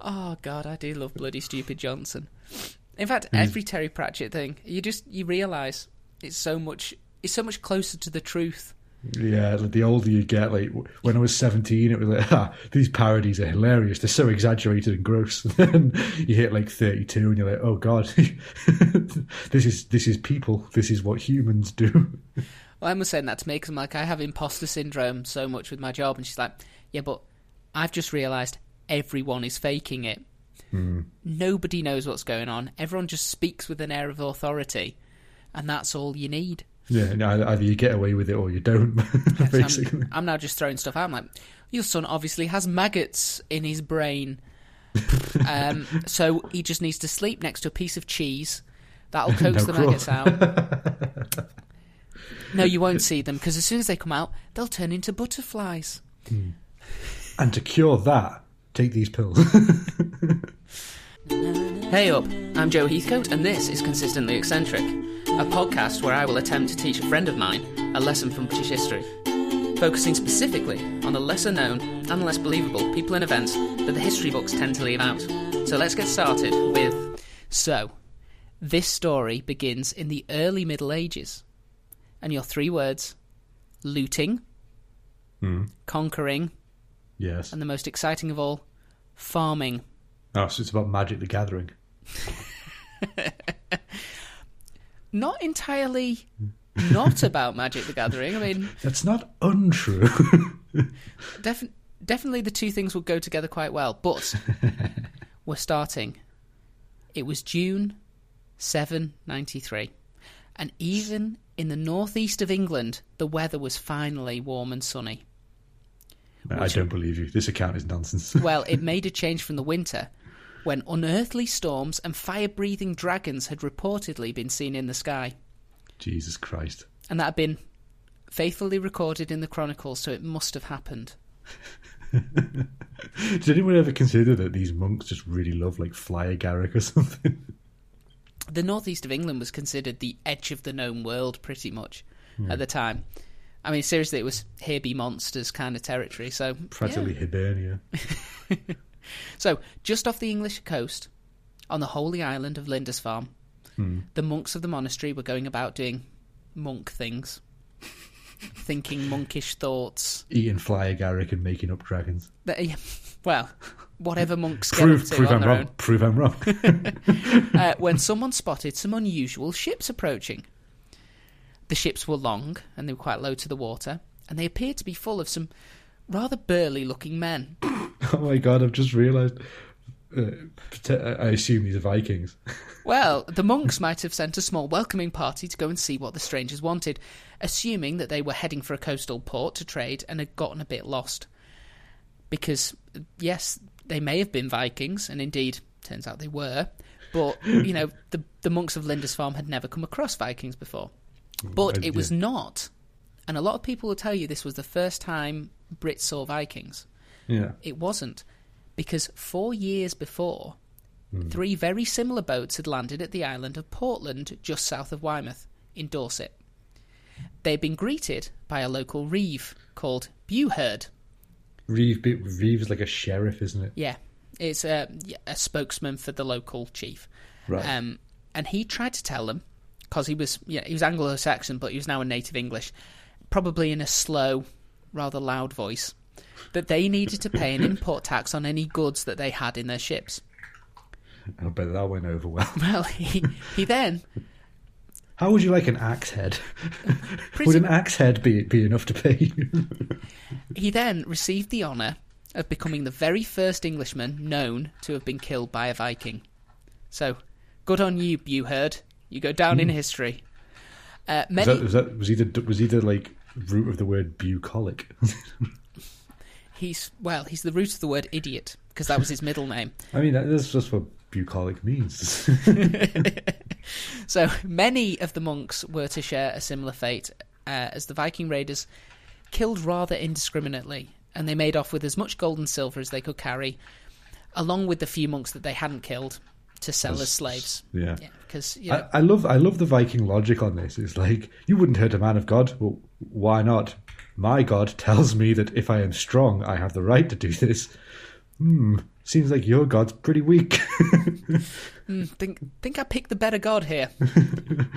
Oh God, I do love bloody stupid Johnson. In fact, every Terry Pratchett thing, you just you realise it's so much it's so much closer to the truth. Yeah, like the older you get, like when I was seventeen, it was like, ah, these parodies are hilarious. They're so exaggerated and gross. And then you hit like thirty-two, and you're like, oh god, this is this is people. This is what humans do. Well, Emma's saying that to me because I'm like, I have imposter syndrome so much with my job, and she's like, yeah, but I've just realised everyone is faking it. Nobody knows what's going on. Everyone just speaks with an air of authority, and that's all you need. Yeah, either you get away with it or you don't. Basically, I'm, I'm now just throwing stuff out. I'm like, your son obviously has maggots in his brain. um, so he just needs to sleep next to a piece of cheese. That'll coax No the maggots out. no, you won't see them because as soon as they come out, they'll turn into butterflies. and to cure that, take these pills. Hey up, I'm Joe Heathcote, and this is Consistently Eccentric, a podcast where I will attempt to teach a friend of mine a lesson from British history, focusing specifically on the lesser known and less believable people and events that the history books tend to leave out. So let's get started with. So, this story begins in the early Middle Ages, and your three words looting, hmm. conquering, yes. and the most exciting of all, farming. Oh, so it's about Magic the Gathering. not entirely not about Magic the Gathering. I mean, That's not untrue. def- definitely the two things will go together quite well. But we're starting. It was June 793. And even in the northeast of England, the weather was finally warm and sunny. I don't believe you. This account is nonsense. Well, it made a change from the winter when unearthly storms and fire breathing dragons had reportedly been seen in the sky. Jesus Christ. And that had been faithfully recorded in the Chronicles, so it must have happened. Did anyone ever consider that these monks just really love like fly agaric or something? The northeast of England was considered the edge of the known world, pretty much, at hmm. the time. I mean, seriously, it was here be monsters kind of territory. So, Practically yeah. Hibernia. so just off the English coast, on the holy island of Lindisfarne, the monks of the monastery were going about doing monk things, thinking monkish thoughts. Eating fly agaric and making up dragons. They- Well, whatever monks get Prove, up to prove on I'm their wrong. own. Prove I'm wrong. uh, when someone spotted some unusual ships approaching. The ships were long and they were quite low to the water, and they appeared to be full of some rather burly looking men. oh my god, I've just realised. Uh, I assume these are Vikings. Well, the monks might have sent a small welcoming party to go and see what the strangers wanted, assuming that they were heading for a coastal port to trade and had gotten a bit lost. Because, yes, they may have been Vikings, and indeed, turns out they were, but, you know, the, the monks of Lindisfarne had never come across Vikings before. But it was yeah. not, and a lot of people will tell you this was the first time Brits saw Vikings. Yeah. It wasn't, because four years before, three very similar boats had landed at the island of Portland, just south of Weymouth, in Dorset. They'd been greeted by a local reeve called Bewherd. Reeve, Reeve is like a sheriff, isn't it? Yeah, it's a, a spokesman for the local chief. Right. Um, and he tried to tell them, because he was yeah, he was Anglo-Saxon, but he was now a native English, probably in a slow, rather loud voice, that they needed to pay an import tax on any goods that they had in their ships. I bet that went over well. Well, he, he then How would you like an axe head? Would an axe head be be enough to pay you? he then received the honour of becoming the very first Englishman known to have been killed by a Viking. So, good on you, Bewherd. You go down in history. Uh, Was that, was that was he the was he the like root of the word bucolic? he's well, he's the root of the word idiot because that was his middle name. I mean, that- that's just what bucolic means. So many of the monks were to share a similar fate, uh, as the Viking raiders killed rather indiscriminately, and they made off with as much gold and silver as they could carry, along with the few monks that they hadn't killed to sell as, As- slaves. yeah. Yeah, because you know, I, I love I love the Viking logic on this. It's like you wouldn't hurt a man of God. Well, why not? My God tells me that if I am strong, I have the right to do this. Hmm. seems like your god's pretty weak. Mm, think think I picked the better god here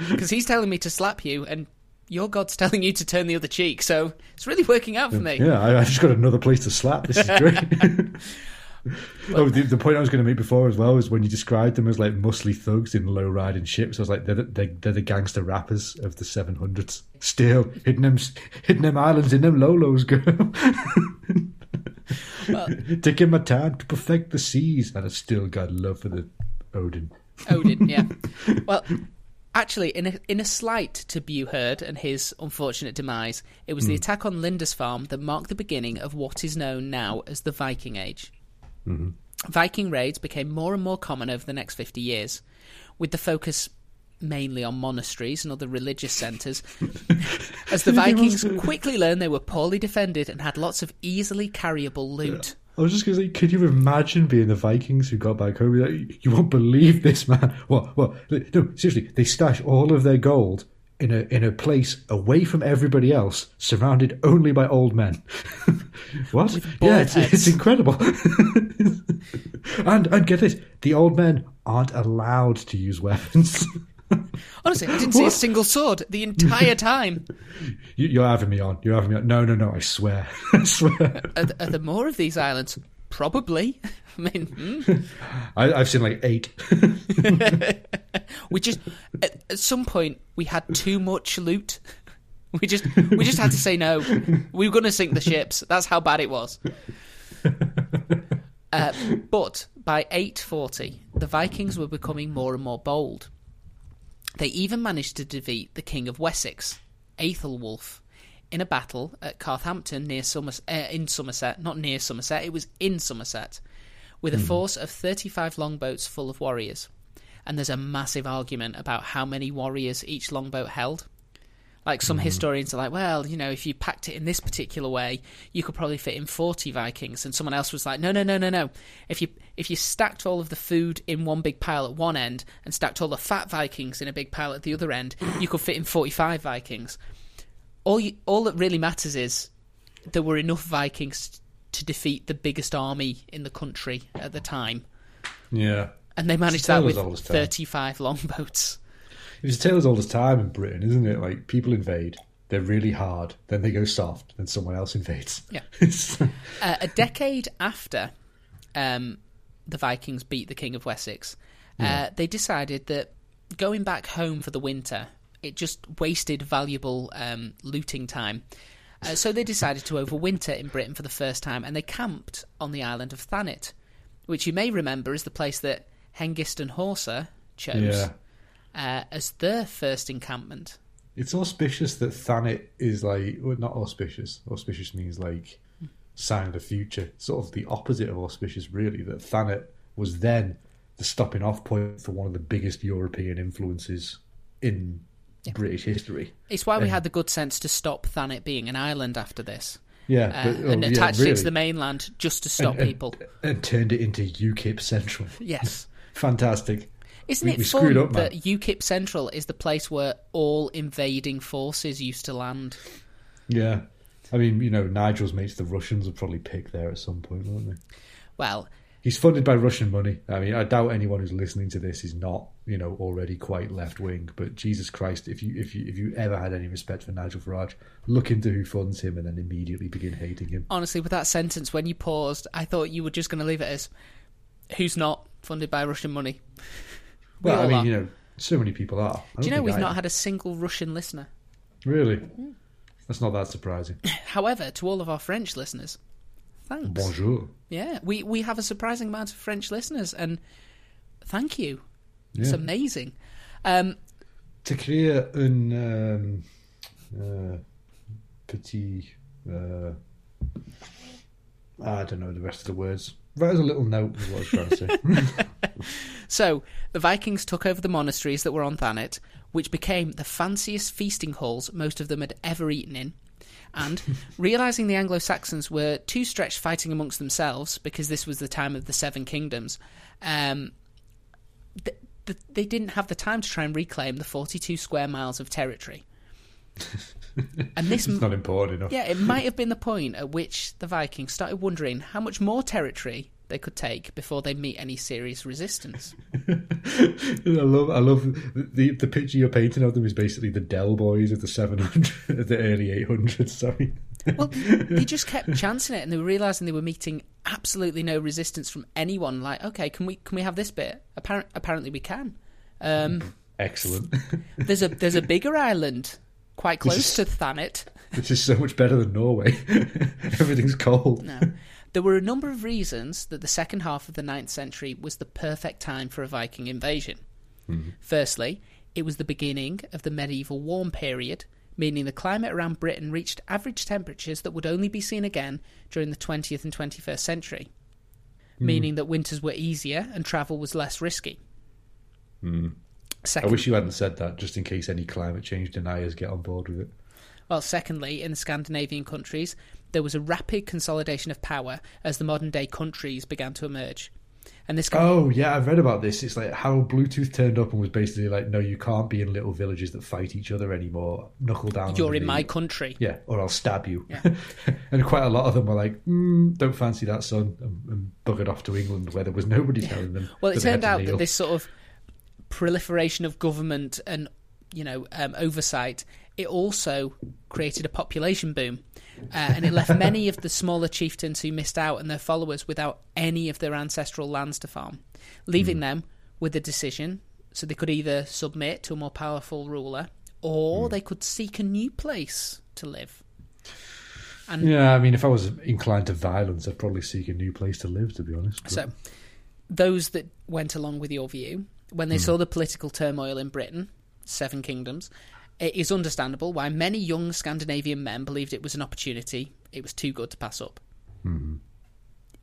because he's telling me to slap you, and your god's telling you to turn the other cheek. So it's really working out for me. yeah, I, I just got another place to slap. This is great. oh, the, the point I was going to make before as well is when you described them as like muscly thugs in low riding ships. I was like, they're, the- they're, they're the gangster rappers of the 700s. Still hitting them, hitting them islands in them lolos, girl. Well, Taking my time to perfect the seas, and I still got love for the Odin. Odin, yeah. Well, actually, in a, in a slight to Buherd and his unfortunate demise, it was the hmm. attack on Lindisfarne that marked the beginning of what is known now as the Viking Age. Mm-hmm. Viking raids became more and more common over the next 50 years, with the focus mainly on monasteries and other religious centres, as the Vikings quickly learned they were poorly defended and had lots of easily carryable loot. I was just going to say, could you imagine being the Vikings who got back home? Like, you won't believe this, man. What? What? No, seriously, they stash all of their gold in a in a place away from everybody else, surrounded only by old men. what? Yeah, it's, it's incredible. and and get this, the old men aren't allowed to use weapons. Honestly, I didn't see a single sword the entire time. you, you're having me on. You're having me on. No, no, no. I swear. I swear. Are, are there more of these islands? Probably. I mean, hmm. I, I've seen like eight. we just at, at some point we had too much loot. We just we just had to say no. We were going to sink the ships. That's how bad it was. Uh, but by 840, the Vikings were becoming more and more bold. They even managed to defeat the King of Wessex, Aethelwulf, in a battle at Carhampton near Somers- uh, in Somerset. Not near Somerset, it was in Somerset, with a force of 35 longboats full of warriors. And there's a massive argument about how many warriors each longboat held. Like some historians are like, well, you know, if you packed it in this particular way, you could probably fit in forty Vikings. And someone else was like, no, no, no, no, no. If you if you stacked all of the food in one big pile at one end and stacked all the fat Vikings in a big pile at the other end, you could fit in forty-five Vikings. All you, all that really matters is there were enough Vikings to defeat the biggest army in the country at the time, Yeah. and they managed It's a tale that with old as time. thirty-five longboats. It's a tale as old as time in Britain, isn't it? Like people invade, they're really hard, then they go soft, then someone else invades. Yeah. Uh, a decade after um, the Vikings beat the King of Wessex, uh, they decided that going back home for the winter it just wasted valuable um, looting time. Uh, so they decided to overwinter in Britain for the first time, and they camped on the island of Thanet, which you may remember is the place that Hengist and Horsa chose yeah. uh, as their first encampment. It's auspicious that Thanet is like well, not auspicious. Auspicious means like sign of the future. Sort of the opposite of auspicious, really. That Thanet was then the stopping off point for one of the biggest European influences in British history. It's why we Yeah. had the good sense to stop Thanet being an island after this. Yeah, uh, but- oh, and yeah, attached it to the mainland just to stop And- and- people. and turned it into UKIP Central. Yes. Fantastic. Isn't We- it we fun up, man. that UKIP Central is the place where all invading forces used to land? Yeah. I mean, you know, Nigel's mates, the Russians, will probably pick there at some point, won't they? Well, He's funded by Russian money. I mean, I doubt anyone who's listening to this is not, you know, already quite left wing. But Jesus Christ, if you if you if you ever had any respect for Nigel Farage, look into who funds him and then immediately begin hating him. honestly, with that sentence, when you paused, I thought you were just going to leave it as who's not funded by Russian money. We Well, I mean, are. you know, so many people are. Do you know we've I not am. had a single Russian listener? really? Mm. That's not that surprising. However, to all of our French listeners, thanks. Bonjour. Yeah, we, we have a surprising amount of French listeners, and thank you. It's amazing. Um, T'écrire un um, uh, petit. Uh, I don't know the rest of the words. Write us a little note, is what I was trying to say. So, the Vikings took over the monasteries that were on Thanet, which became the fanciest feasting halls most of them had ever eaten in. And, realizing the Anglo Saxons were too stretched fighting amongst themselves, because this was the time of the Seven Kingdoms, um, th- th- they didn't have the time to try and reclaim the 42 square miles of territory. and this it's not important enough. yeah, it might have been the point at which the Vikings started wondering how much more territory they could take before they meet any serious resistance. I love, I love the the picture you're painting of them is basically the Dell Boys of the 700, of the early 800s. Sorry. Well, they just kept chancing it, and they were realizing they were meeting absolutely no resistance from anyone. Like, okay, can we can we have this bit? Appar- apparently, we can. Um, Excellent. there's a there's a bigger island quite close to Thanet. Which is so much better than Norway. Everything's cold. No. There were a number of reasons that the second half of the 9th century was the perfect time for a Viking invasion. Mm-hmm. Firstly, it was the beginning of the medieval warm period, meaning the climate around Britain reached average temperatures that would only be seen again during the 20th and 21st century, mm-hmm. meaning that winters were easier and travel was less risky. Mm-hmm. I Second, wish you hadn't said that, just in case any climate change deniers get on board with it. Well, secondly, in the Scandinavian countries, there was a rapid consolidation of power as the modern day countries began to emerge. And this con- Oh yeah, I've read about this. It's like how Bluetooth turned up and was basically like, no, you can't be in little villages that fight each other anymore. Knuckle down. you're in my country. Yeah, or I'll stab you. Yeah. and quite a lot of them were like, mm, don't fancy that, son, and, and buggered off to England where there was nobody telling them. Well, it that they had turned out kneel. that this sort of proliferation of government and you know um, oversight it also created a population boom, uh, and it left many of the smaller chieftains who missed out and their followers without any of their ancestral lands to farm, leaving Hmm. them with a decision. So they could either submit to a more powerful ruler, or Hmm. they could seek a new place to live. And Yeah, I mean, if I was inclined to violence, I'd probably seek a new place to live. To be honest. But- So, those that went along with your view, when they saw the political turmoil in Britain, Seven Kingdoms, it is understandable why many young Scandinavian men believed it was an opportunity. It was too good to pass up. Hmm.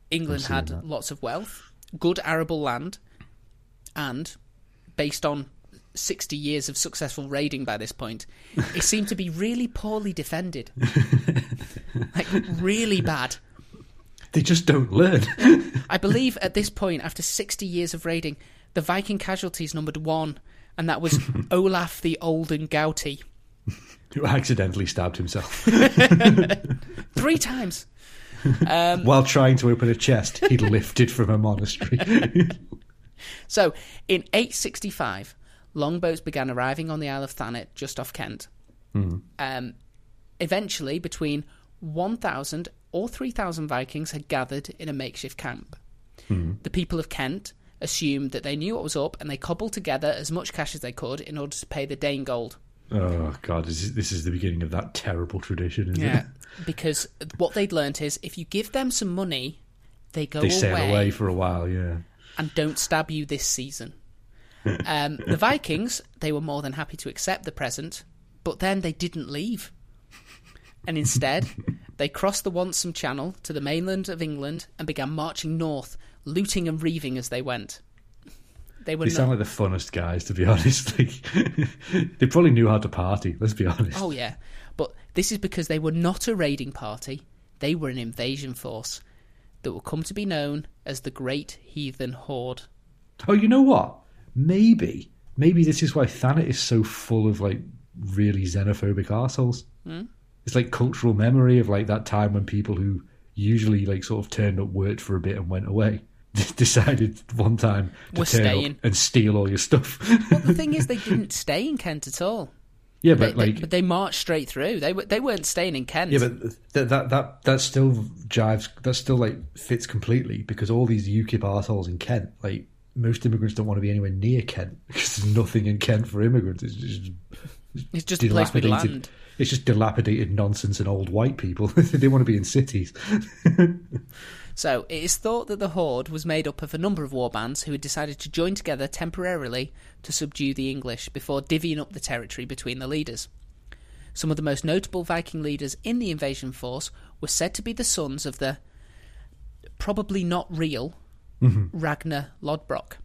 England I've seen had that. lots of wealth, good arable land, and based on 60 years of successful raiding by this point, it seemed to be really poorly defended. like, really bad. they just don't learn. I believe at this point, after 60 years of raiding, the Viking casualties numbered one, and that was Olaf the Old and Gouty. Who accidentally stabbed himself Three times. Um, while trying to open a chest he'd lifted from a monastery. So, in 865, longboats began arriving on the Isle of Thanet, just off Kent. Um, eventually, between 1,000 or 3,000 Vikings had gathered in a makeshift camp. The people of Kent assumed that they knew what was up and they cobbled together as much cash as they could in order to pay the Danegeld. oh God, this is, this is the beginning of that terrible tradition, isn't it? Yeah. it? because what they'd learnt is if you give them some money, they go They sail away, away for a while. Yeah. and don't stab you this season. um, the Vikings, they were more than happy to accept the present, but then they didn't leave. And instead, they crossed the Wantsum Channel to the mainland of England and began marching north, looting and reaving as they went. They were They not, sound like the funnest guys, to be honest. Like, they probably knew how to party. Let's be honest. oh yeah, but this is because they were not a raiding party; they were an invasion force that will come to be known as the Great Heathen Horde. Oh, you know what? Maybe, maybe this is why Thanet is so full of like really xenophobic assholes. Hmm? It's like cultural memory of like that time when people who usually like sort of turned up, worked for a bit, and went away. Decided one time to We're turn staying. up and steal all your stuff. Well, the thing is, they didn't stay in Kent at all. yeah, but they- like, but they marched straight through. They were they weren't staying in Kent. yeah, but that that that that still jives. That still like fits completely because all these UKIP assholes in Kent, like most immigrants don't want to be anywhere near Kent because there's nothing in Kent for immigrants. It's just it's just a place with dilapidated. land. It's just dilapidated nonsense and old white people. they want to be in cities. So it is thought that the Horde was made up of a number of war bands who had decided to join together temporarily to subdue the English before divvying up the territory between the leaders. Some of the most notable Viking leaders in the invasion force were said to be the sons of the probably not real mm-hmm. Ragnar Lodbrok.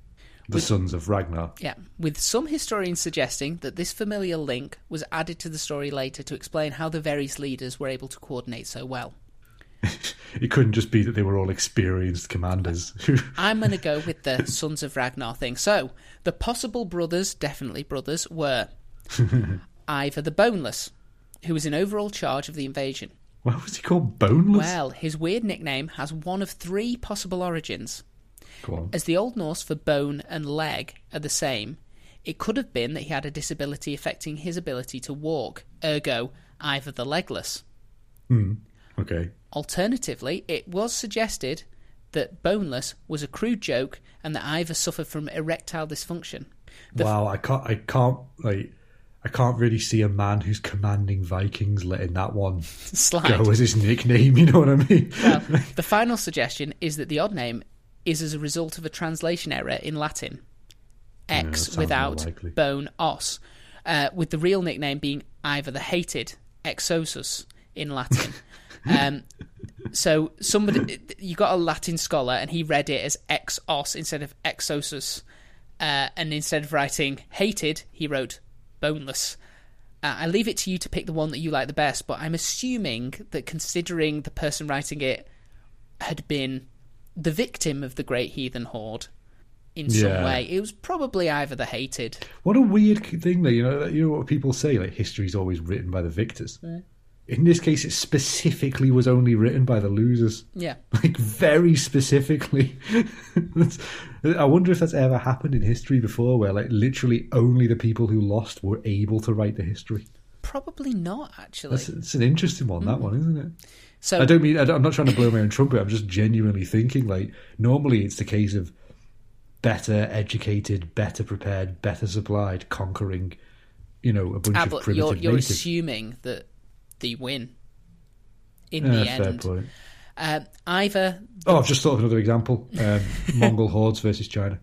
The sons of Ragnar. Yeah, with some historians suggesting that this familial link was added to the story later to explain how the various leaders were able to coordinate so well. It couldn't just be that they were all experienced commanders. I'm going to go with the Sons of Ragnar thing. So, the possible brothers, definitely brothers, were Ivor the Boneless, who was in overall charge of the invasion. Why was he called Boneless? Well, his weird nickname has one of three possible origins. Go on. As the Old Norse for bone and leg are the same, it could have been that he had a disability affecting his ability to walk, ergo, either the legless. Hmm. Okay. Alternatively, it was suggested that boneless was a crude joke and that Ivor suffered from erectile dysfunction. wow, I can't. I can't like. I can't really see a man who's commanding Vikings letting that one Slide. go as his nickname. You know what I mean? Well, the final suggestion is that the odd name is as a result of a translation error in Latin. X more without bone os, uh, with the real nickname being either the hated exosus in Latin. um, so somebody, you got a Latin scholar, and he read it as ex os instead of exosus, uh, and instead of writing hated, he wrote boneless. Uh, I leave it to you to pick the one that you like the best, but I'm assuming that considering the person writing it had been the victim of the Great Heathen Horde in some Yeah. way, it was probably either the hated. What a weird thing, though. You know, you know what people say, like history is always written by the victors. In this case, it specifically was only written by the losers. Yeah. Like very specifically. I wonder if that's ever happened in history before, where like literally only the people who lost were able to write the history. Probably not, actually. That's it's an interesting one, that one, isn't it? so, I don't mean I I'm not trying to blow my own trumpet. I'm just genuinely thinking like normally it's the case of better educated, better prepared, better supplied, conquering, you know, a bunch ah, of primitive you're, you're natives. assuming that they win in Yeah, the fair end. point. Um, either, Oh, I've just thought of another example: um, Mongol hordes versus China.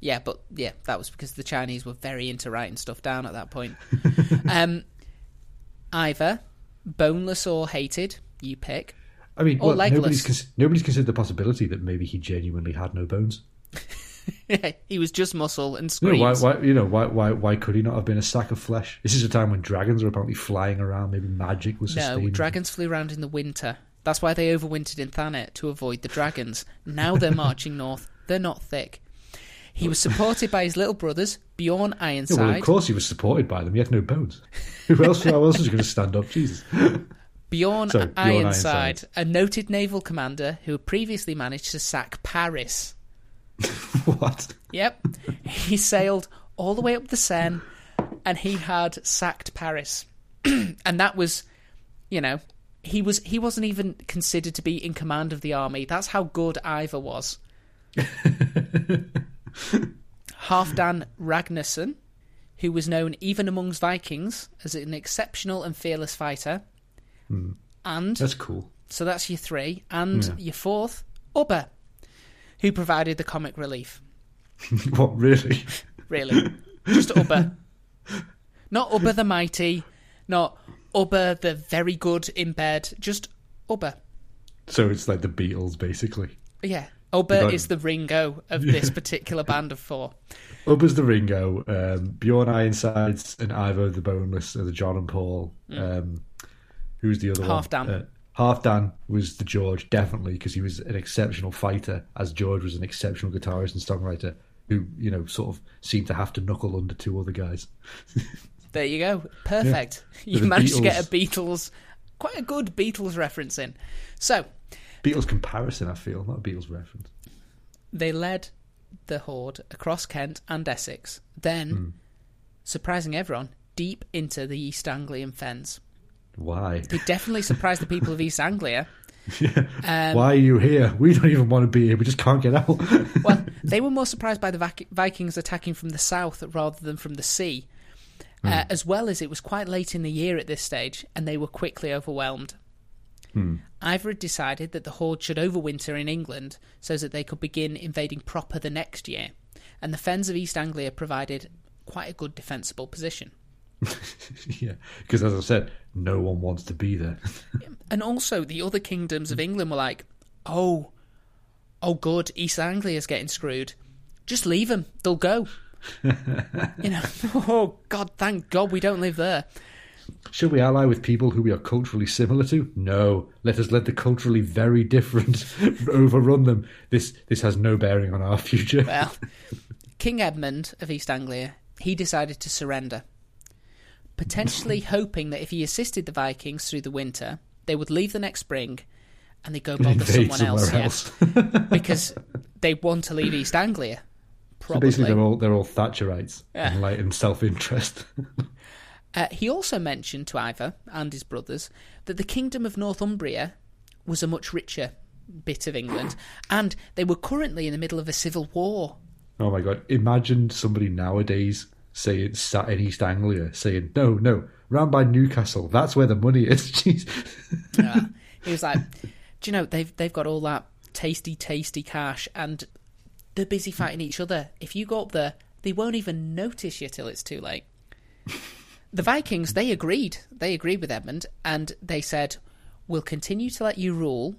yeah, but yeah, that was because the Chinese were very into writing stuff down at that point. um, either boneless or hated, you pick. I mean, well, nobody's nobody's considered the possibility that maybe he genuinely had no bones. he was just muscle and You know, why, why, you know, why, why, why could he not have been a sack of flesh? This is a time when dragons were apparently flying around. Maybe magic was No, dragons flew around in the winter. That's why they overwintered in Thanet to avoid the dragons. Now they're marching north. They're not thick. He was supported by his little brothers, Bjorn Yeah, Ironside. well, of course he was supported by them. He had no bones. Who else? How else was he going to stand up? Jesus. Bjorn So, Bjorn Ironside, Ironside. a noted naval commander who had previously managed to sack Paris. what? Yep. he sailed all the way up the Seine and he had sacked Paris. and that was, you know, he was he wasn't even considered to be in command of the army. That's how good Ivor was. Halfdan Ragnarsson, who was known even amongst Vikings as an exceptional and fearless fighter. Hmm. And That's cool. so that's your three. And Yeah. your fourth, Ubba, who provided the comic relief. what really? Really. Just Ubba. Not Ubba the Mighty, not Ubba the very good in bed, just Ubba. So it's like the Beatles, basically. Yeah. Ubba is the Ringo of this particular band of four. Ubba's the Ringo, um, Bjorn Ironsides and Ivo the Boneless are the John and Paul. Um, who's the other Half one? Dan. Uh, Half Dan was the George, definitely, because he was an exceptional fighter, as George was an exceptional guitarist and songwriter who, you know, sort of seemed to have to knuckle under two other guys. There you go. Perfect. You The managed to get a Beatles. Beatles, quite a good Beatles reference in. So, Beatles comparison, I feel, not a Beatles reference. they led the horde across Kent and Essex, then, Hmm. surprising everyone, deep into the East Anglian fens. Why? They definitely surprised the people of East Anglia. Um, Why are you here? We don't even want to be here. We just can't get out. Well, they were more surprised by the Vikings attacking from the south rather than from the sea, uh, as well as it was quite late in the year at this stage, and they were quickly overwhelmed. Ivor had decided that the horde should overwinter in England so that they could begin invading proper the next year, and the fens of East Anglia provided quite a good defensible position. yeah, because as I said, no one wants to be there. And also, the other kingdoms of England were like, "Oh, oh, good, East Anglia's getting screwed. Just leave them; they'll go." you know, oh God, thank God we don't live there. Should we ally with people who we are culturally similar to? No. Let us let the culturally very different overrun them. This this has no bearing on our future. Well, King Edmund of East Anglia, he decided to surrender, potentially hoping that if he assisted the Vikings through the winter, they would leave the next spring and they'd go bother someone else, somewhere yeah, because they want to leave East Anglia. So basically, they're all they're all Thatcherites Yeah. and like in self interest. Uh, he also mentioned to Ivor and his brothers that the kingdom of Northumbria was a much richer bit of England, and they were currently in the middle of a civil war. oh my god! Imagine somebody nowadays saying sat in East Anglia saying, "No, no, round by Newcastle. That's where the money is." Jeez. Yeah. he was like, "Do you know they've they've got all that tasty, tasty cash, and they're busy fighting each other. If you go up there, they won't even notice you till it's too late." the Vikings they agreed. They agreed with Edmund, and they said, "We'll continue to let you rule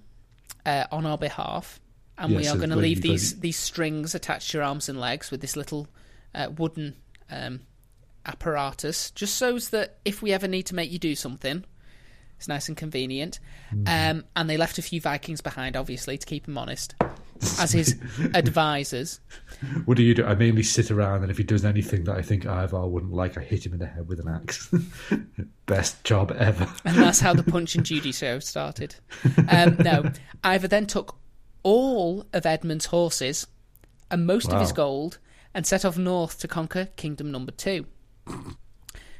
uh, on our behalf, and Yeah, we are so going to leave these these strings attached to your arms and legs with this little uh, wooden." Um, apparatus just so that if we ever need to make you do something it's nice and convenient. Um, and they left a few Vikings behind, obviously, to keep him honest, as his advisors. What do you do? I mainly sit around, and if he does anything that I think Ivar wouldn't like, I hit him in the head with an axe. Best job ever. And that's how the Punch and Judy show started. Um, no, Ivar then took all of Edmund's horses and most of his gold and set off north to conquer Kingdom Number Two.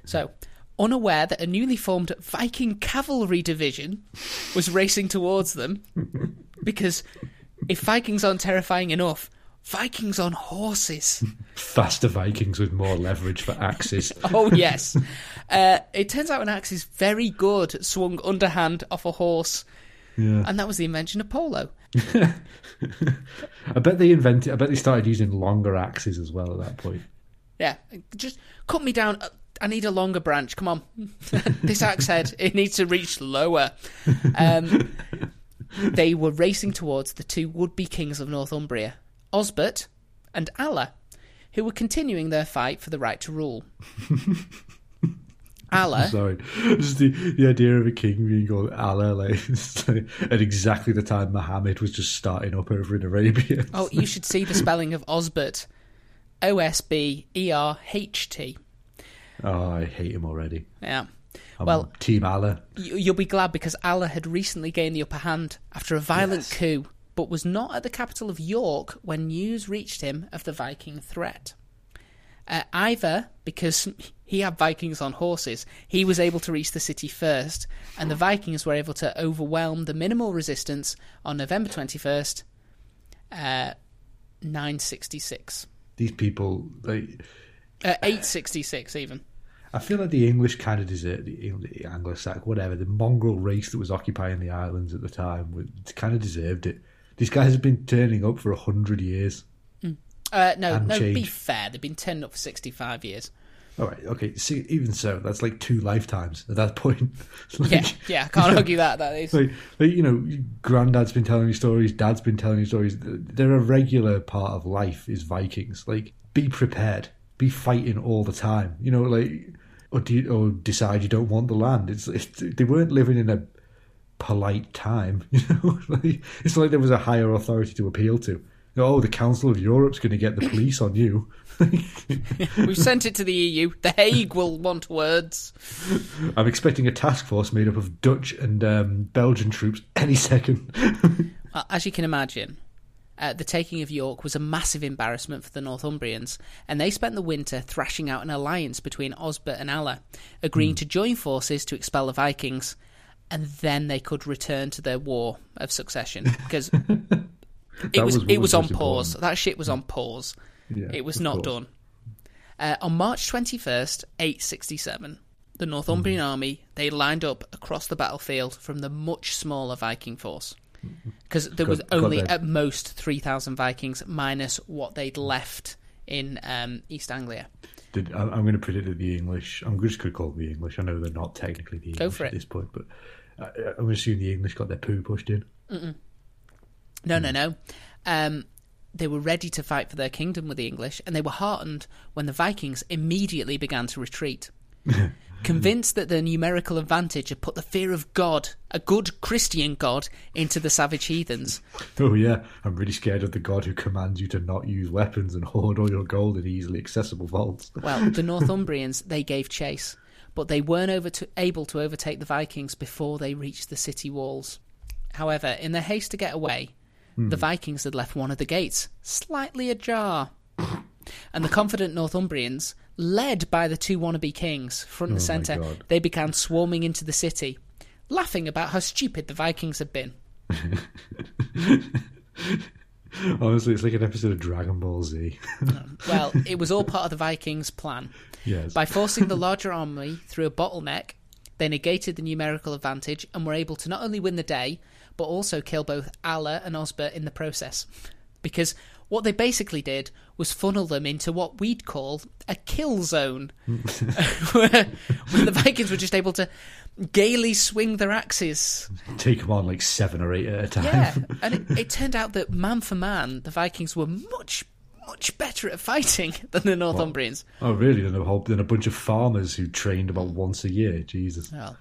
So, unaware that a newly formed Viking cavalry division was racing towards them, because if Vikings aren't terrifying enough, Vikings on horses. Faster Vikings with more leverage for axes. Oh yes. Uh, it turns out an axe is very good swung underhand off a horse, Yeah. and that was the invention of polo. I bet they invented. I bet they started using longer axes as well at that point. Yeah, just cut me down. I need a longer branch. Come on, this axe head it needs to reach lower. Um, they were racing towards the two would-be kings of Northumbria, Osbert and Alla, who were continuing their fight for the right to rule. Alla, Sorry, just the, the idea of a king being called Allah, like, like at exactly the time Muhammad was just starting up over in Arabia. oh, you should see the spelling of Osbert, O S B E R H T. Oh, I hate him already. Yeah. I'm Well- Team Allah. You- You'll be glad because Allah had recently gained the upper hand after a violent Yes. coup, but was not at the capital of York when news reached him of the Viking threat. Uh, either because he had Vikings on horses, he was able to reach the city first, and the Vikings were able to overwhelm the minimal resistance on November 21st, uh, 966. These people, like, Uh, 866, even. I feel like the English kind of deserved the, the Anglo-Saxon, whatever, the mongrel race that was occupying the islands at the time, kind of deserved it. These guys have been turning up for a hundred years. Uh, no, no. Be fair, they've been turning up for sixty-five years. All right, okay. See, even so, that's like two lifetimes at that point. Like- Yeah, yeah. I can't argue that. That is. like, like you know, granddad's been telling you stories, dad's been telling you stories. They're a regular part of life. Is Vikings like be prepared, be fighting all the time. You know, like or do you, or decide you don't want the land. It's, it's they weren't living in a polite time. You know, like, it's like there was a higher authority to appeal to. Oh, the Council of Europe's going to get the police on you. We've sent it to the EU. The Hague will want words. I'm expecting a task force made up of Dutch and um, Belgian troops any second. Well, as you can imagine, uh, the taking of York was a massive embarrassment for the Northumbrians, and they spent the winter thrashing out an alliance between Osbert and Alla, agreeing to join forces to expel the Vikings, and then they could return to their war of succession because it was, was it was on most pause. important. That shit was on pause. Yeah, it was not course. done. Uh, on March 21st, 867, the Northumbrian Hmm. army, they lined up across the battlefield from the much smaller Viking force. Because there was only at most 3,000 Vikings minus what they'd left in um, East Anglia. Did, I- I'm going to predict that the English. I'm just going to call them the English. I know they're not technically the English at this point, but I, I'm going to assume the English got their poo pushed in. No, Hmm. no, no. Um, they were ready to fight for their kingdom with the English, and they were heartened when the Vikings immediately began to retreat. Convinced that their numerical advantage had put the fear of God, a good Christian God, into the savage heathens. Oh yeah, I'm really scared of the god who commands you to not use weapons and hoard all your gold in easily accessible vaults. Well, the Northumbrians, they gave chase. but they weren't over to, able to overtake the Vikings before they reached the city walls. However, in their haste to get away, the hmm. Vikings had left one of the gates slightly ajar. And the confident Northumbrians, led by the two wannabe kings, front Oh and my centre, they began swarming into the city, laughing about how stupid the Vikings had been. Honestly, it's like an episode of Dragon Ball Z. Well, it was all part of the Vikings' plan. yes. By forcing the larger army through a bottleneck, they negated the numerical advantage and were able to not only win the day, but also kill both Allah and Osbert in the process. Because what they basically did was funnel them into what we'd call a kill zone, where, where the Vikings were just able to gaily swing their axes. Take them on like seven or eight at a time. Yeah, and it, it turned out that man for man, the Vikings were much, much better at fighting than the Northumbrians. Oh, really? Then a whole, then a bunch of farmers who trained about once a year. Jesus. Well,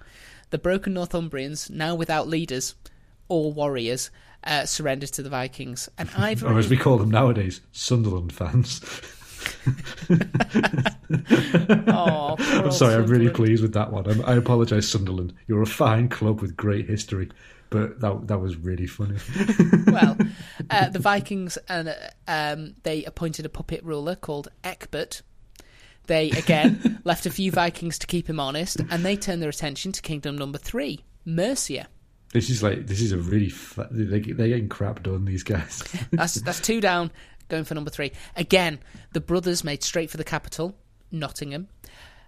the broken Northumbrians, now without leaders or warriors, uh, surrendered to the Vikings. And Or as we call them nowadays, Sunderland fans. oh, I'm sorry, I'm really pleased with that one. I'm, I apologise, Sunderland. You're a fine club with great history, but that that was really funny. well, uh, the Vikings and uh, um, they appointed a puppet ruler called Ecbert. They again left a few Vikings to keep him honest, and they turned their attention to kingdom number three, Mercia. This is like this is a really fa- they they're getting crap done. These guys. That's that's two down, going for number three. Again, the brothers made straight for the capital, Nottingham,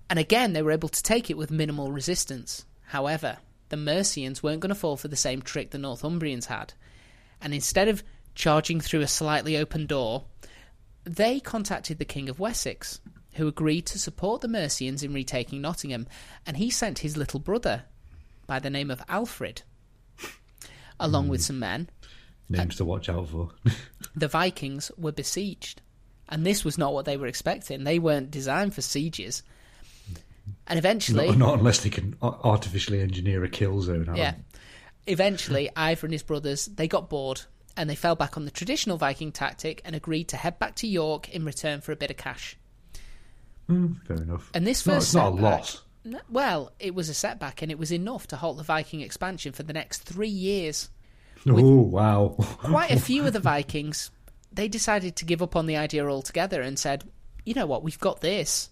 and again they were able to take it with minimal resistance. However, the Mercians weren't going to fall for the same trick the Northumbrians had, and instead of charging through a slightly open door, they contacted the King of Wessex, who agreed to support the Mercians in retaking Nottingham, and he sent his little brother, by the name of Alfred, along with some men, Names to watch out for. the Vikings were besieged. And this was not what they were expecting. They weren't designed for sieges. And eventually, not, not unless they can artificially engineer a kill zone. Yeah, eventually, Ivor and his brothers they got bored and they fell back on the traditional Viking tactic and agreed to head back to York in return for a bit of cash. Hmm, fair enough. And this It's not, it's not a loss. No, well, it was a setback, and it was enough to halt the Viking expansion for the next three years. Oh wow! quite a few of the Vikings, they decided to give up on the idea altogether and said, you know what, we've got this.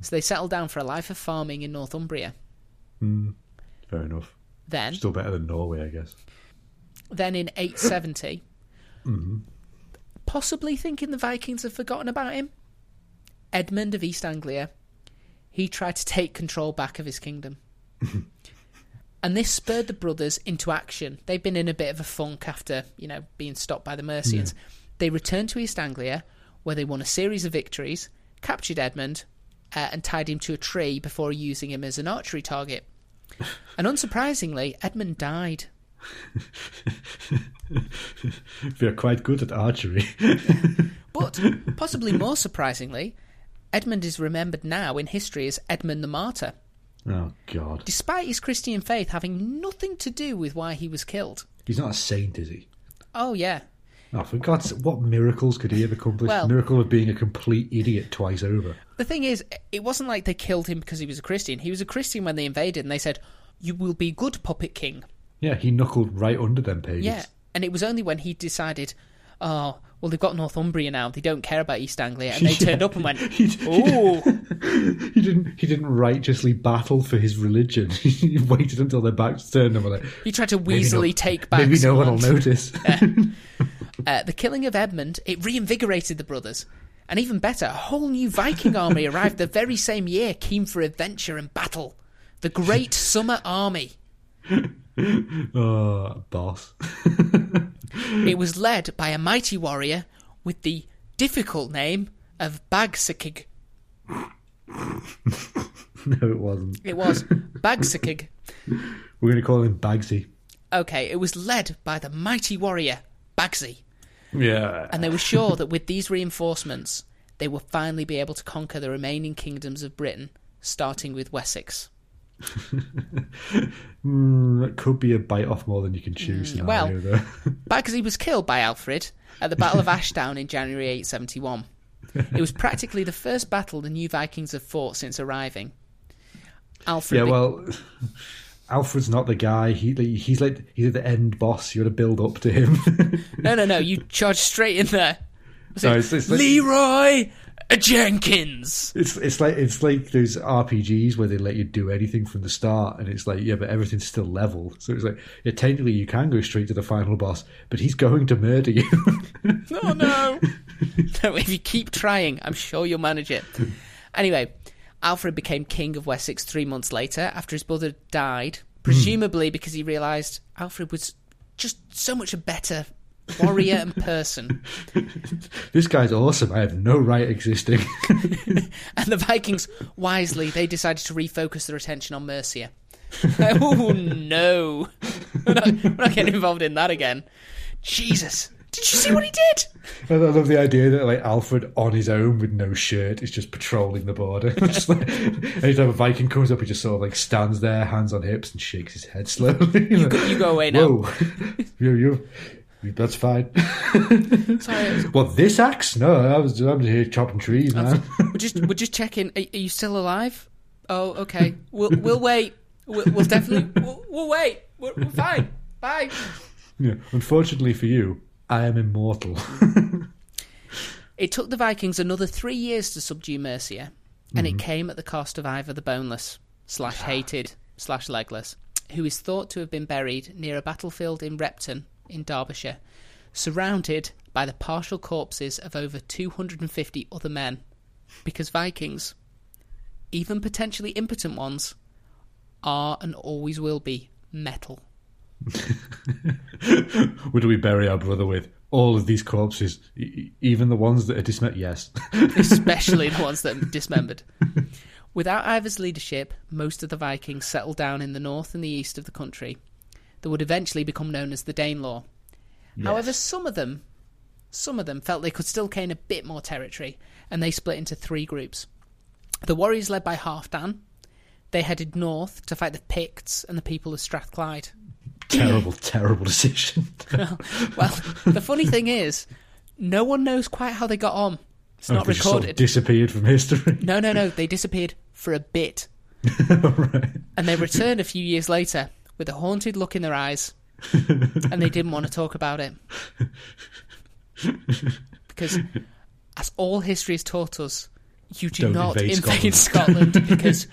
So they settled down for a life of farming in Northumbria. Hmm. fair enough. Then, Still better than Norway, I guess. then in 870, mm-hmm. possibly thinking the Vikings had forgotten about him, Edmund of East Anglia, he tried to take control back of his kingdom. and this spurred the brothers into action. They've been in a bit of a funk after, you know, being stopped by the Mercians. They returned to East Anglia, where they won a series of victories, captured Edmund, uh, and tied him to a tree before using him as an archery target. And unsurprisingly, Edmund died. we are quite good at archery. But possibly more surprisingly, Edmund is remembered now in history as Edmund the Martyr, oh God, despite his Christian faith having nothing to do with why he was killed. he's not a saint, is he? Oh, yeah. Oh, for God's sake, what miracles could he have accomplished? Well- Miracle of being a complete idiot twice over. The thing is, it wasn't like they killed him because he was a Christian. He was a Christian when they invaded, and they said, You will be good, puppet king. Yeah, he knuckled right under them pages. Yeah. And it was only when he decided, Oh, well, they've got Northumbria now. They don't care about East Anglia. And they Yeah. turned up and went, Oh, he didn't. He didn't righteously battle for his religion. he waited until their backs turned and were like, he tried to weaselly take back. Maybe no one will notice. Uh, the killing of Edmund, it reinvigorated the brothers. And even better, a whole new Viking army arrived the very same year, keen for adventure and battle. The Great Summer Army. Oh, boss. It was led by a mighty warrior with the difficult name of Bagsikig. no, it wasn't. It was Bagsikig. We're going to call him Bagsy. Okay, it was led by the mighty warrior Bagsy. Yeah. And they were sure that with these reinforcements, they would finally be able to conquer the remaining kingdoms of Britain, starting with Wessex. Mm, that could be a bite off more than you can chew scenario, Mm, well- because he was killed by Alfred at the Battle of Ashdown in January 871. It was practically the first battle the new Vikings have fought since arriving. Alfred. Yeah, be- well, Alfred's not the guy. He he's like he's the end boss. You got to build up to him. no, no, no. You charge straight in there. No, it's- it's like- Leroy Jenkins. It's it's like it's like those RPGs where they let you do anything from the start, and it's like yeah, but everything's still level. So it's like yeah, technically you can go straight to the final boss, but he's going to murder you. Oh no! no, if you keep trying, I'm sure you'll manage it. Anyway, Alfred became king of Wessex three months later after his brother died, hmm. presumably because he realised Alfred was just so much a better warrior and person. this guy's awesome. I have no right existing. And the Vikings, wisely, they decided to refocus their attention on Mercia. oh no! We're not, we're not getting involved in that again. Jesus! Did you see what he did? I love the idea that like Alfred on his own with no shirt is just patrolling the border. just like, anytime a Viking comes up, he just sort of like stands there, hands on hips, and shakes his head slowly. You go, you go away now. Whoa, you, you, that's fine. Sorry, Well, this axe? No, I was I'm here chopping trees, man. we're just we're just checking. Are, are you still alive? Oh, okay. We'll we'll wait. We'll, we'll definitely we'll, we'll wait. We're, we're fine. Bye. yeah. Unfortunately for you, I am immortal. It took the Vikings another three years to subdue Mercia, and Mm-hmm. it came at the cost of Ivar the Boneless slash hated slash legless, who is thought to have been buried near a battlefield in Repton in Derbyshire, surrounded by the partial corpses of over 250 other men, because Vikings, even potentially impotent ones, are and always will be metal. what do we bury our brother with? All of these corpses, e- even the ones that are dismembered. Yes. especially the ones that are dismembered. Without Ivar's leadership, most of the Vikings settled down in the north and the east of the country that would eventually become known as the Danelaw. However, some of them, some of them felt they could still gain a bit more territory, and they split into three groups. The warriors led by Halfdan, they headed north to fight the Picts and the people of Strathclyde. terrible, terrible decision. Well, the funny thing is, no one knows quite how they got on. It's oh, not They just sort of recorded. disappeared from history. No, no, no. They disappeared for a bit. right. And they returned a few years later with a haunted look in their eyes. and they didn't want to talk about it. Because, as all history has taught us, you do Don't not invade invade, Scotland. because,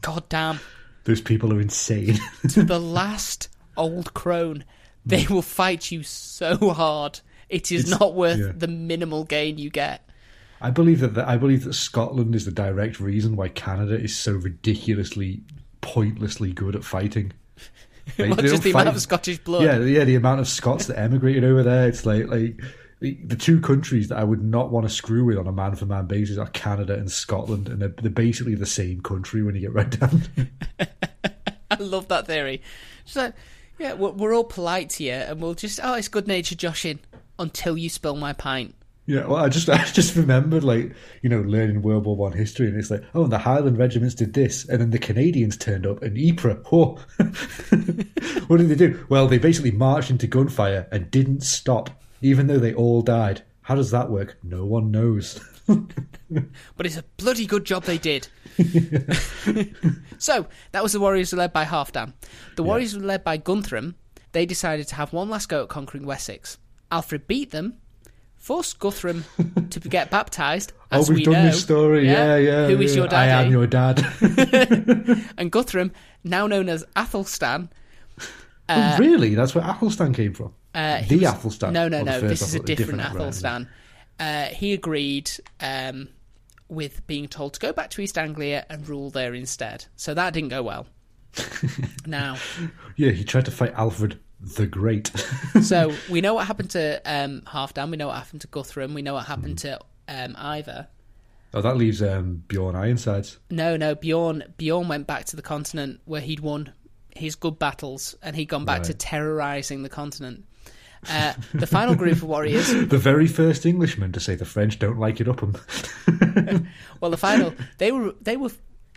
god damn, Those people are insane. to the last old crone, they will fight you so hard. It is It's- not worth yeah. the minimal gain you get. I believe that the, I believe that Scotland is the direct reason why Canada is so ridiculously, pointlessly good at fighting. Like, Not just the amount of Scottish blood. Yeah, yeah, the amount of Scots that emigrated over there. It's like like the, the two countries that I would not want to screw with on a man for man basis are Canada and Scotland, and they're, they're basically the same country when you get right down. I love that theory. So, yeah, we're, we're all polite here, and we'll just, oh, it's good natured joshing until you spill my pint. Yeah, well, I just I just remembered like you know learning World War One history, and it's like oh, and the Highland regiments did this, and then the Canadians turned up, and Ypres. Oh, what did they do? Well, they basically marched into gunfire and didn't stop, even though they all died. How does that work? No one knows. But it's a bloody good job they did. so, that was the warriors led by Halfdan. The warriors were led by Guthrum. They decided to have one last go at conquering Wessex. Alfred beat them, forced Guthrum to get baptised, as oh, we've we done know. this story. Yeah, yeah. Who is yeah. your dad? I am your dad. And Guthrum, now known as Athelstan, oh, really? That's where Athelstan came from. Uh, the was- Athelstan. No, no, or no. This is a different, right, Athelstan. Uh, he agreed um, with being told to go back to East Anglia and rule there instead. So that didn't go well. now, Yeah, he tried to fight Alfred the Great. so we know what happened to um, Halfdan. We know what happened to Guthrum. We know what happened to um, Ivar. oh, that leaves um, Bjorn Ironsides. No, no. Bjorn Bjorn went back to the continent where he'd won his good battles, and he'd gone back to terrorizing the continent. Uh, the final group of warriors The very first Englishman to say the French don't like it up 'em. Well, the final they were they were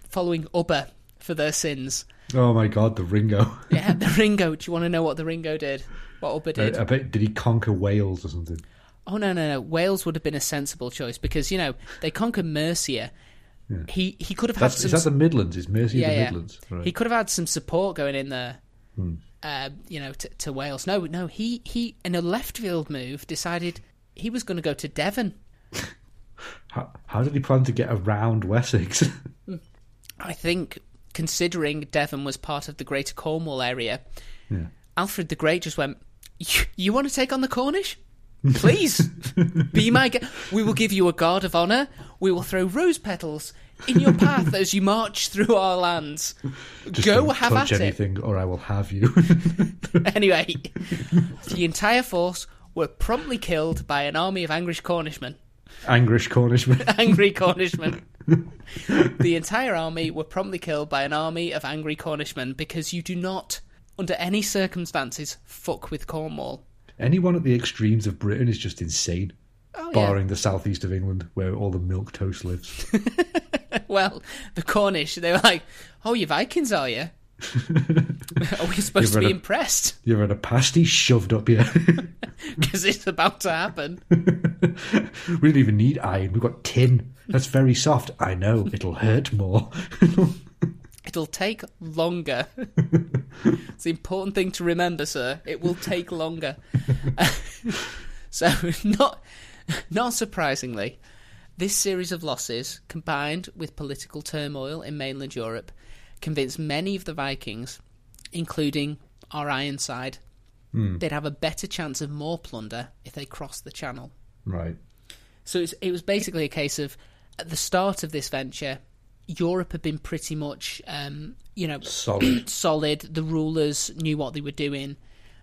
following Ubba for their sins. Oh my god, the Ringo. Yeah, the Ringo. Do you want to know what the Ringo did? What Ubba did? I bet did he conquer Wales or something? oh no, no, no. Wales would have been a sensible choice because you know they conquered Mercia. he he could have That's, had is some. that the Midlands? Is Mercia yeah, the yeah. Midlands? Right. He could have had some support going in there. Hmm. Uh, you know, to, to Wales. No, no. He he in a left field move decided he was going to go to Devon. how, how did he plan to get around Wessex? I think, considering Devon was part of the Greater Cornwall area, yeah. Alfred the Great just went, "You, want to take on the Cornish? Please, be my guest. We will give you a guard of honour. We will throw rose petals in your path as you march through our lands. Just Go have touch at it." anything, or I will have you. Anyway, the entire force were promptly killed by an army of Angrish Cornishmen. Anglish Cornishmen. Angry Cornishmen. The entire army were promptly killed by an army of angry Cornishmen because you do not, under any circumstances, fuck with Cornwall. Anyone at the extremes of Britain is just insane. Oh, yeah. barring the southeast of England, where all the milk toast lives. Well, the Cornish, they were like, "Oh, you Vikings, are you? are we supposed to You've be a- impressed? You ever had a pasty shoved up here? Because it's about to happen." we don't even need iron. We've got tin. That's very soft. I know. It'll hurt more. It'll take longer. it's the important thing to remember, sir. It will take longer. so, not not surprisingly, this series of losses, combined with political turmoil in mainland Europe, convinced many of the Vikings, including our Ironside, hmm. they'd have a better chance of more plunder if they crossed the Channel. right. So it was basically a case of at the start of this venture, Europe had been pretty much, um, you know, Solid. solid. The rulers knew what they were doing.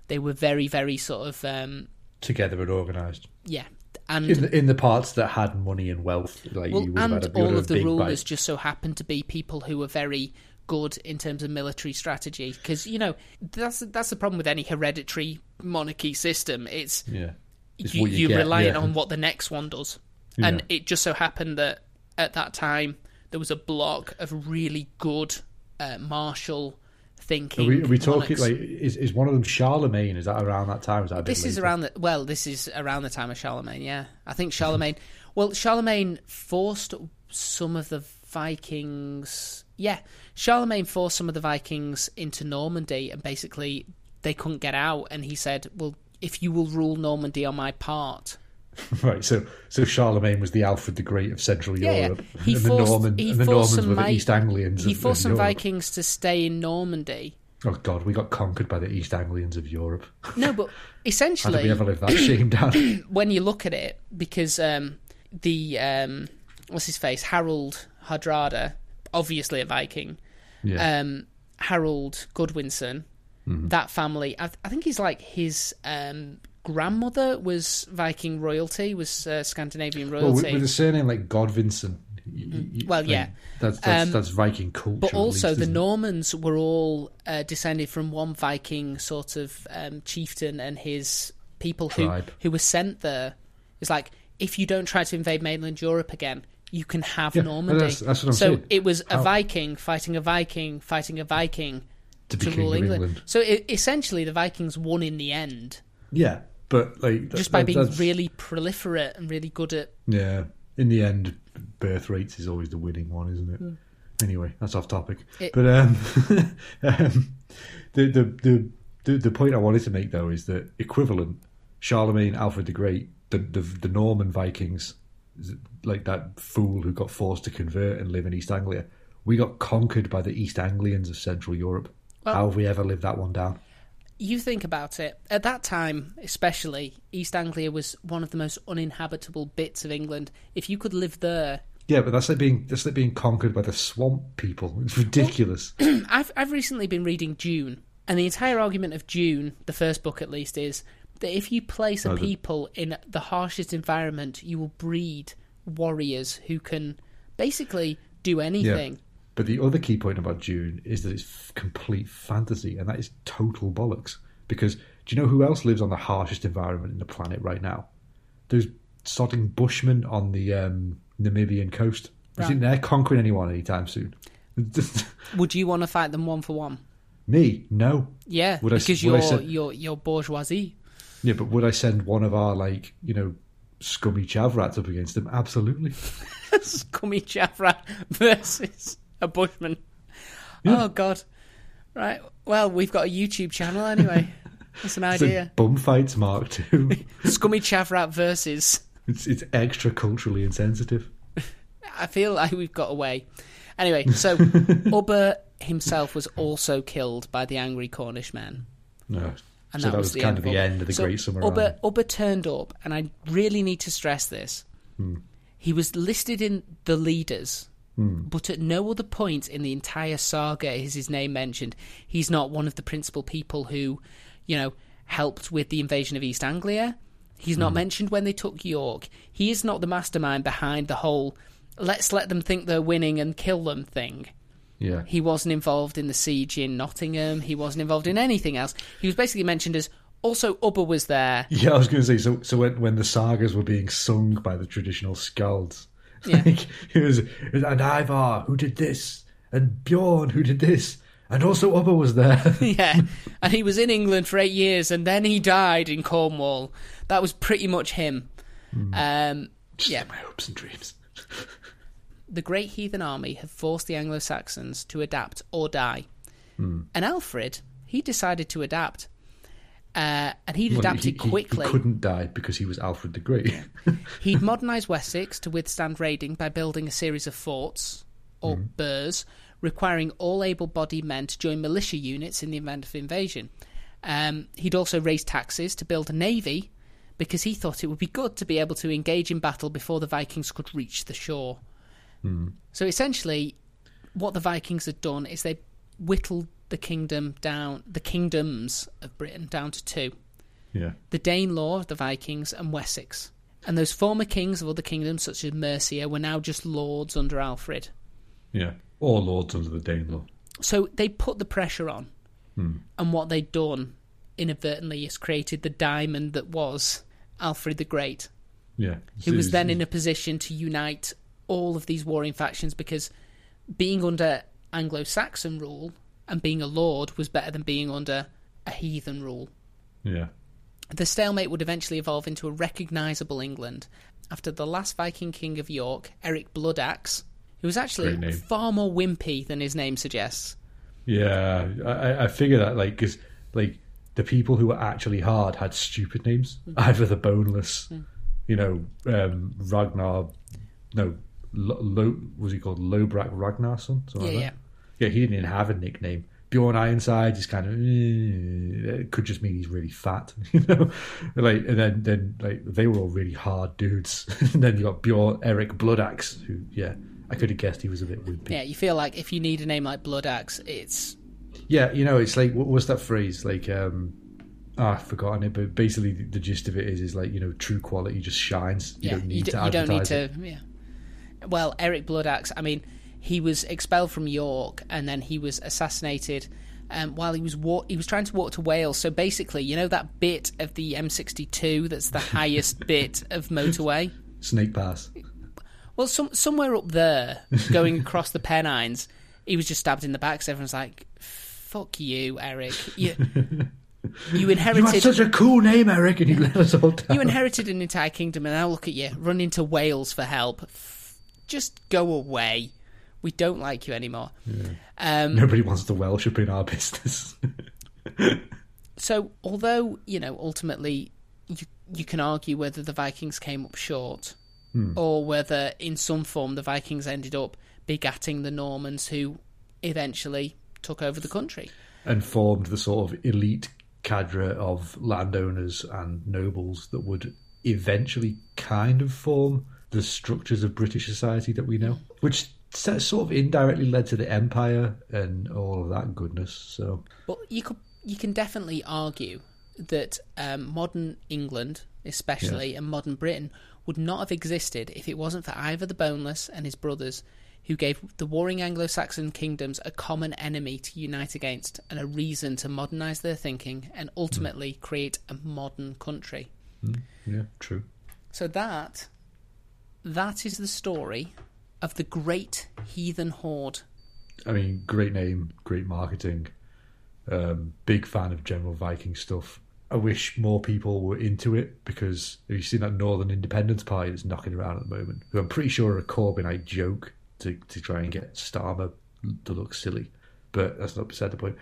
They were very, very sort of, um, Together and organised. yeah. And In the, in the parts that had money and wealth, like well, you and a, all of the rulers bite. just so happened to be people who were very good in terms of military strategy. Because you know that's that's the problem with any hereditary monarchy system. It's Yeah. It's you, what you you're get, relying yeah. on what the next one does. Yeah. And it just so happened that at that time there was a block of really good uh, martial thinking. Are we, are we talking like is is one of them Charlemagne? Is that around that time? Is that this is around the well, this is around the time of Charlemagne. Yeah, I think Charlemagne. well, Charlemagne forced some of the Vikings. Yeah, Charlemagne forced some of the Vikings into Normandy, and basically they couldn't get out. And he said, "Well, if you will rule Normandy on my part." right. So so Charlemagne was the Alfred the Great of Central Yeah, yeah. Europe, He and forced- the Norman he and the Normans were the East Anglians. He of, forced some Europe. Vikings to stay in Normandy. Oh God, we got conquered by the East Anglians of Europe. No, but essentially, How did we ever live that shame down? when you look at it, because um, the um, what's his face, Harold Hardrada, obviously a Viking. Yeah. Um, Harold Godwinson, Mm-hmm. that family. I, I think he's like his um, grandmother was Viking royalty, was uh, Scandinavian well, royalty. with, with a surname like Godwinson. Mm. Well, yeah. that's that's, Um, that's Viking culture. But also, least, the isn't it? Normans were all uh, descended from one Viking sort of um, chieftain and his people who Tribe. who were sent there. It's like if you don't try to invade mainland Europe again, you can have Yeah, Normandy. that's- that's so saying. it was a How- Viking fighting a Viking fighting a Viking to to rule England. England. So it, essentially, the Vikings won in the end Yeah, but like that- just by that- being that's- really proliferate and really good at. Yeah, in the end, birth rates is always the winning one, isn't it? Anyway, that's off topic. It- but um, um, the, the the the the point I wanted to make though is that equivalent Charlemagne, Alfred the Great, the the, the Norman Vikings, like that fool who got forced to convert and live in East Anglia. We got conquered by the East Anglians of Central Europe. Well- How have we ever lived that one down? You think about it. At that time, especially, East Anglia was one of the most uninhabitable bits of England. If you could live there, Yeah, but that's like being that's like being conquered by the swamp people. It's ridiculous. I've I've recently been reading Dune, and the entire argument of Dune, the first book at least, is that if you place a Oh, the- people in the harshest environment, you will breed warriors who can basically do anything. But the other key point about Dune is that it's f- complete fantasy, and that is total bollocks. Because do you know who else lives on the harshest environment in the planet right now? Those sodding Bushmen on the um, Namibian coast. Do you think they're conquering anyone anytime soon? Would you want to fight them one for one? Me? No. Yeah, Would because I you're say- you're you're bourgeoisie. Yeah, but would I send one of our like you know scummy chavrats up against them? absolutely. Scummy Chavrat versus a Bushman. Yeah. Oh God! Right. Well, we've got a YouTube channel anyway. That's an idea. like bum fights mark two. Scummy Chavrat versus. it's it's extra culturally insensitive. I feel like we've got away. Anyway, so Ubba himself was also killed by the angry Cornish men. No. And so that, was, the kind of the end of the So Great Summer Island. Ubba turned up, and I really need to stress this. Hmm. He was listed in the leaders, Hmm. but at no other point in the entire saga is his name mentioned. He's not one of the principal people who, you know, helped with the invasion of East Anglia. He's not mentioned when they took York. He is not the mastermind behind the whole let's let them think they're winning and kill them thing. Yeah. He wasn't involved in the siege in Nottingham. He wasn't involved in anything else. He was basically mentioned as also Ubba was there. Yeah, I was going to say. So, so when when the sagas were being sung by the traditional skalds, Yeah. like, it was and Ivar who did this, and Bjorn who did this, and also Ubba was there. yeah, and he was in England for eight years, and then he died in Cornwall. That was pretty much him. Um, Just yeah, my hopes and dreams. the Great Heathen Army had forced the Anglo Saxons to adapt or die, Hmm. and Alfred he decided to adapt, uh, and he'd Well, adapted he, he- quickly. He couldn't die because he was Alfred the Great. He'd modernised Wessex to withstand raiding by building a series of forts, or burhs, requiring all able bodied men to join militia units in the event of invasion. Um, he'd also raised taxes to build a navy because he thought it would be good to be able to engage in battle before the Vikings could reach the shore. So essentially, what the Vikings had done is they whittled the kingdom down, the kingdoms of Britain down to two yeah, the Danelaw of the Vikings, and Wessex. And those former kings of other kingdoms, such as Mercia, were now just lords under Alfred. yeah. Or lords under the Danelaw. So they put the pressure on. Hmm. And what they'd done inadvertently is created the diamond that was Alfred the Great, Yeah, who was then in a position to unite all of these warring factions because being under Anglo Saxon rule and being a lord was better than being under a heathen rule. yeah. The stalemate would eventually evolve into a recognisable England after the last Viking king of York, Eric Bloodaxe, who was actually far more wimpy than his name suggests. Yeah, I, I figure that like because like the people who were actually hard had stupid names. Hmm. Ivar the boneless, you know, um, Ragnar, no, Lo, Lo, was he called Lobrak Ragnarsson? Yeah, like yeah. Yeah, he didn't even have a nickname. Bjorn Ironside just kind of eh, it could just mean he's really fat, you know. Like and then then like they were all really hard dudes. and then you got Bjorn Eric Bloodaxe, who yeah, I could have guessed he was a bit wimpy. Yeah, you feel like if you need a name like Bloodaxe, it's Yeah, you know, it's like what was that phrase? Like, um, ah, I've forgotten it, but basically the, the gist of it is, is like you know, true quality just shines. You yeah, don't need you, d- to you don't need to. it. Yeah. Well, Eric Bloodaxe, I mean, he was expelled from York and then he was assassinated. Um, while he was wa- he was trying to walk to Wales, so basically, you know that bit of the M62 that's the highest bit of motorway. Snake Pass. Well, some, somewhere up there, going across the Pennines, he was just stabbed in the back. So everyone's like, "Fuck you, Eric! You, you You inherited such a cool name, Eric, and you let us all down. you inherited an entire kingdom, and now look at you, run into Wales for help. Just go away. We don't like you anymore." Um, Nobody wants the Welsh up in our business. so, although you know, ultimately, you you can argue whether the Vikings came up short, or whether in some form the Vikings ended up begatting the Normans, who eventually took over the country. and formed the sort of elite cadre of landowners and nobles that would eventually kind of form the structures of British society that we know, which sort of indirectly led to the empire and all of that goodness. So, But you could you can definitely argue that um, modern England, especially, and modern Britain would not have existed if it wasn't for Ivar the Boneless and his brothers, who gave the warring Anglo-Saxon kingdoms a common enemy to unite against and a reason to modernise their thinking and ultimately create a modern country. yeah, true. So that that is the story of the great heathen horde. I mean, great name, great marketing. Um, big fan of general Viking stuff. I wish more people were into it because have you seen that Northern Independence Party that's knocking around at the moment? Who I'm pretty sure are a Corbynite joke to, to try and get Starmer to look silly. But that's not beside the point.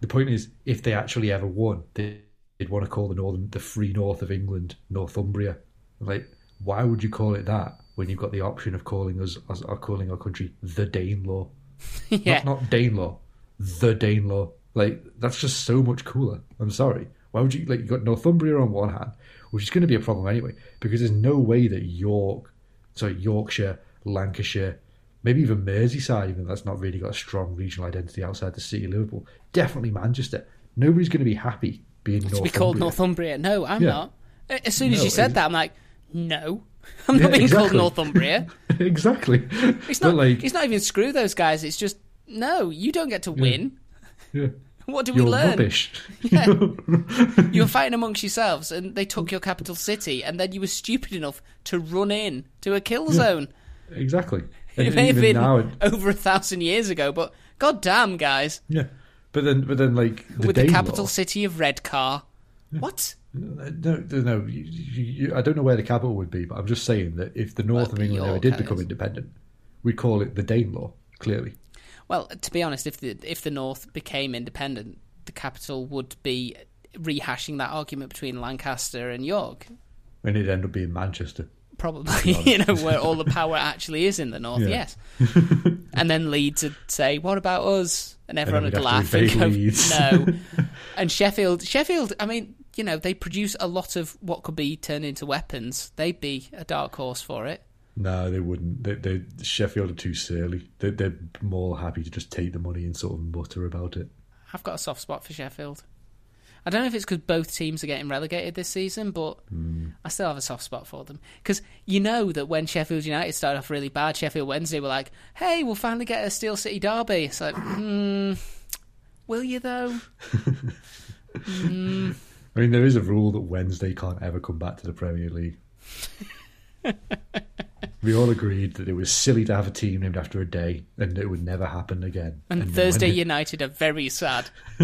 The point is, if they actually ever won, they, would want to call the Northern, the Free North of England, Northumbria. Like, why would you call it that when you've got the option of calling us, as, or calling our country the Danelaw? yeah. Not, not Danelaw, the Danelaw. Like, that's just so much cooler. I'm sorry. Why would you like? You've got Northumbria on one hand, which is going to be a problem anyway, because there's no way that York, sorry, Yorkshire, Lancashire, maybe even Merseyside, even that's not really got a strong regional identity outside the city of Liverpool. Definitely Manchester. Nobody's going to be happy being to Northumbria. be called Northumbria. No, I'm Yeah. not. As soon as No, you said that, I'm like, no, I'm Yeah, not being exactly. called Northumbria. exactly. It's But not. like, it's not even screw those guys. It's just no. You don't get to win. yeah, What do we you're learn? rubbish. Yeah. You were fighting amongst yourselves, and they took your capital city, and then you were stupid enough to run in to a kill zone. exactly. And It may have been now, over a thousand years ago, but god damn, guys, yeah. But then, but then, like the with the capital city of Redcar. What? No, no. You, you, I don't know where the capital would be, but I'm just saying that if the north Well, of England ever did become independent, we'd call it the Danelaw. Clearly, Well, to be honest, if the if the North became independent, the capital would be rehashing that argument between Lancaster and York. and it'd end up being Manchester. Probably, you know, where all the power actually is in the north. Yeah. Yes, and then Leeds would say, "What about us?" And everyone we'd would laugh and go, Leeds. "No." and Sheffield, Sheffield. I mean, you know, they produce a lot of what could be turned into weapons. They'd be a dark horse for it. No, they wouldn't. They, they Sheffield are too surly. They, they're more happy to just take the money and sort of mutter about it. I've got a soft spot for Sheffield. I don't know if it's because both teams are getting relegated this season, but I still have a soft spot for them. Because you know that when Sheffield United started off really bad, Sheffield Wednesday were like, hey, we'll finally get a Steel City derby. It's like, hmm, will you though? I mean, there is a rule that Wednesday can't ever come back to the Premier League. we all agreed that it was silly to have a team named after a day, and it would never happen again. And, then Thursday it- United are very sad.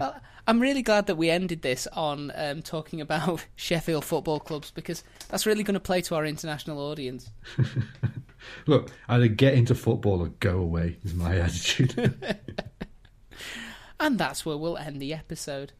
well, I'm really glad that we ended this on um, talking about Sheffield football clubs because that's really going to play to our international audience. Look, either get into football or go away is my attitude. And that's where we'll end the episode.